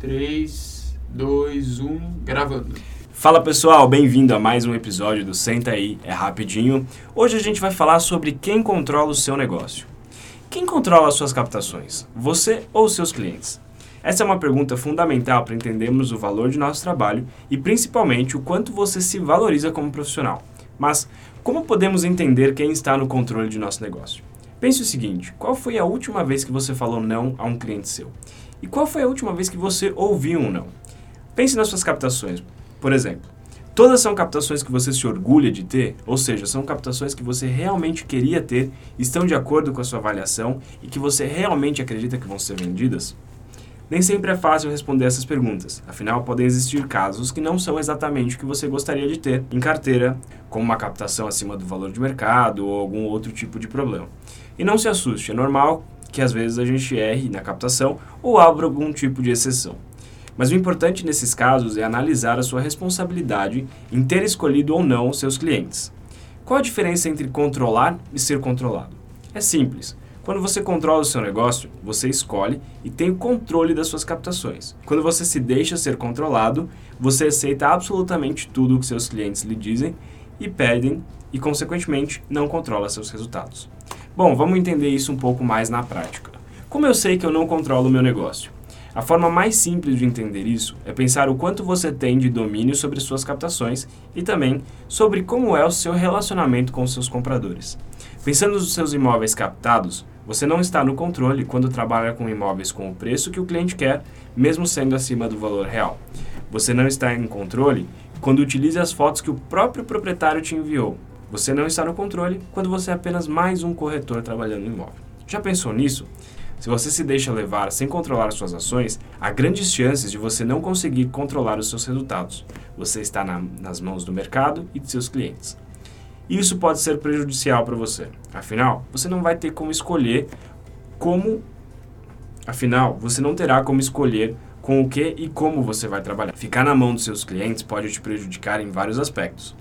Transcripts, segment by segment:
3, 2, 1, gravando. Fala pessoal, bem-vindo a mais um episódio do Senta aí, é rapidinho. Hoje a gente vai falar sobre quem controla o seu negócio. Quem controla as suas captações? Você ou seus clientes? Essa é uma pergunta fundamental para entendermos o valor de nosso trabalho e principalmente o quanto você se valoriza como profissional. Mas como podemos entender quem está no controle de nosso negócio? Pense o seguinte: qual foi a última vez que você falou não a um cliente seu? E qual foi a última vez que você ouviu um não? Pense nas suas captações. Por exemplo, todas são captações que você se orgulha de ter, ou seja, são captações que você realmente queria ter, estão de acordo com a sua avaliação e que você realmente acredita que vão ser vendidas? Nem sempre é fácil responder essas perguntas, afinal, podem existir casos que não são exatamente o que você gostaria de ter em carteira, como uma captação acima do valor de mercado ou algum outro tipo de problema. E não se assuste, é normal que às vezes a gente erre na captação ou abra algum tipo de exceção. Mas o importante nesses casos é analisar a sua responsabilidade em ter escolhido ou não seus clientes. Qual a diferença entre controlar e ser controlado? É simples. Quando você controla o seu negócio, você escolhe e tem o controle das suas captações. Quando você se deixa ser controlado, você aceita absolutamente tudo o que seus clientes lhe dizem e pedem e, consequentemente, não controla seus resultados. Bom, vamos entender isso um pouco mais na prática. Como eu sei que eu não controlo o meu negócio? A forma mais simples de entender isso é pensar o quanto você tem de domínio sobre suas captações e também sobre como é o seu relacionamento com seus compradores. Pensando nos seus imóveis captados, você não está no controle quando trabalha com imóveis com o preço que o cliente quer, mesmo sendo acima do valor real. Você não está em controle quando utiliza as fotos que o próprio proprietário te enviou, você não está no controle quando você é apenas mais um corretor trabalhando no imóvel. Já pensou nisso? Se você se deixa levar sem controlar suas ações, há grandes chances de você não conseguir controlar os seus resultados. Você está na, nas mãos do mercado e de seus clientes. E isso pode ser prejudicial para você. Afinal, você não vai ter como escolher como. Afinal, você não terá como escolher com o que e como você vai trabalhar. Ficar na mão dos seus clientes pode te prejudicar em vários aspectos.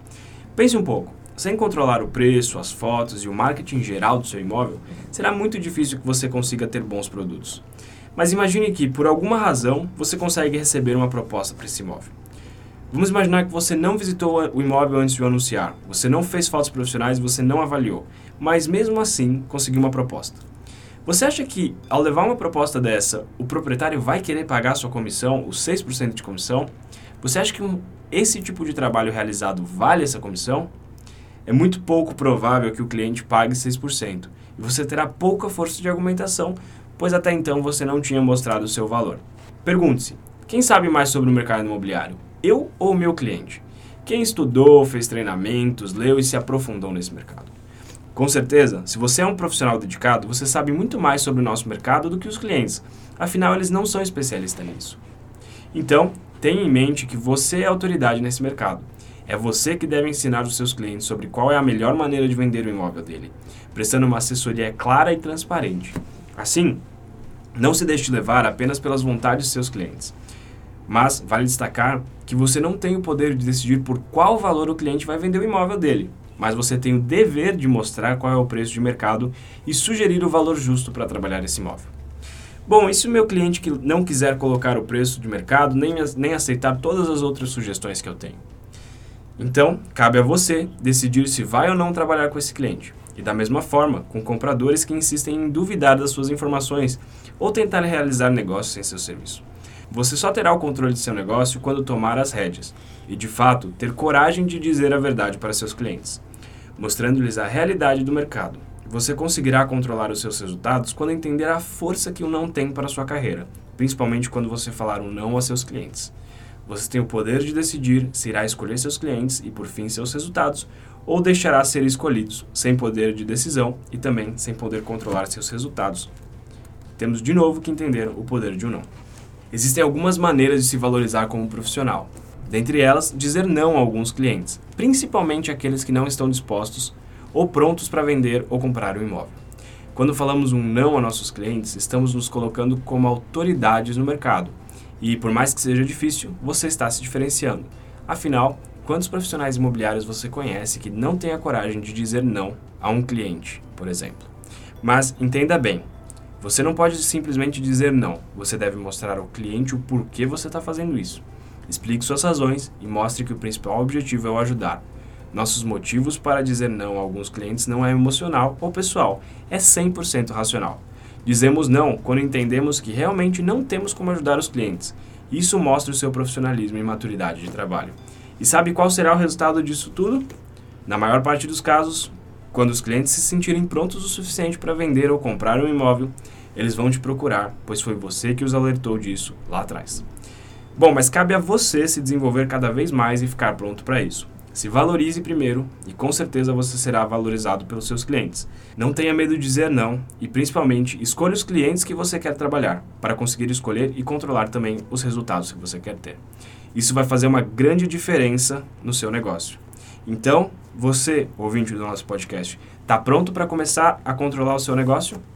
Pense um pouco. Sem controlar o preço, as fotos e o marketing geral do seu imóvel, será muito difícil que você consiga ter bons produtos. Mas imagine que, por alguma razão, você consegue receber uma proposta para esse imóvel. Vamos imaginar que você não visitou o imóvel antes de o anunciar, você não fez fotos profissionais você não avaliou, mas mesmo assim conseguiu uma proposta. Você acha que, ao levar uma proposta dessa, o proprietário vai querer pagar sua comissão, os 6% de comissão? Você acha que esse tipo de trabalho realizado vale essa comissão? É muito pouco provável que o cliente pague 6%, e você terá pouca força de argumentação, pois até então você não tinha mostrado o seu valor. Pergunte-se: quem sabe mais sobre o mercado imobiliário? Eu ou meu cliente? Quem estudou, fez treinamentos, leu e se aprofundou nesse mercado? Com certeza, se você é um profissional dedicado, você sabe muito mais sobre o nosso mercado do que os clientes, afinal, eles não são especialistas nisso. Então, tenha em mente que você é autoridade nesse mercado é você que deve ensinar os seus clientes sobre qual é a melhor maneira de vender o imóvel dele, prestando uma assessoria clara e transparente. Assim, não se deixe levar apenas pelas vontades de seus clientes. Mas vale destacar que você não tem o poder de decidir por qual valor o cliente vai vender o imóvel dele, mas você tem o dever de mostrar qual é o preço de mercado e sugerir o valor justo para trabalhar esse imóvel. Bom, e se o meu cliente que não quiser colocar o preço de mercado nem, nem aceitar todas as outras sugestões que eu tenho? Então, cabe a você decidir se vai ou não trabalhar com esse cliente. E da mesma forma, com compradores que insistem em duvidar das suas informações ou tentar realizar negócios sem seu serviço. Você só terá o controle de seu negócio quando tomar as rédeas e, de fato, ter coragem de dizer a verdade para seus clientes, mostrando-lhes a realidade do mercado. Você conseguirá controlar os seus resultados quando entender a força que o não tem para sua carreira, principalmente quando você falar um não a seus clientes. Você tem o poder de decidir se irá escolher seus clientes e, por fim, seus resultados, ou deixará ser escolhidos, sem poder de decisão e também sem poder controlar seus resultados. Temos de novo que entender o poder de um não. Existem algumas maneiras de se valorizar como profissional. Dentre elas, dizer não a alguns clientes, principalmente aqueles que não estão dispostos ou prontos para vender ou comprar um imóvel. Quando falamos um não a nossos clientes, estamos nos colocando como autoridades no mercado e por mais que seja difícil, você está se diferenciando. Afinal, quantos profissionais imobiliários você conhece que não têm a coragem de dizer não a um cliente, por exemplo? Mas entenda bem, Você não pode simplesmente dizer não, você deve mostrar ao cliente o porquê você está fazendo isso. Explique suas razões e mostre que o principal objetivo é o ajudar. Nossos motivos para dizer não a alguns clientes não é emocional ou pessoal, é 100% racional. Dizemos não quando entendemos que realmente não temos como ajudar os clientes. Isso mostra o seu profissionalismo e maturidade de trabalho. E sabe qual será o resultado disso tudo? Na maior parte dos casos, quando os clientes se sentirem prontos o suficiente para vender ou comprar um imóvel, eles vão te procurar, pois foi você que os alertou disso lá atrás. Bom, mas cabe a você se desenvolver cada vez mais e ficar pronto para isso. Se valorize primeiro e com certeza você será valorizado pelos seus clientes. Não tenha medo de dizer não e principalmente escolha os clientes que você quer trabalhar para conseguir escolher e controlar também os resultados que você quer ter. Isso vai fazer uma grande diferença no seu negócio. Então, você, ouvinte do nosso podcast, está pronto para começar a controlar o seu negócio?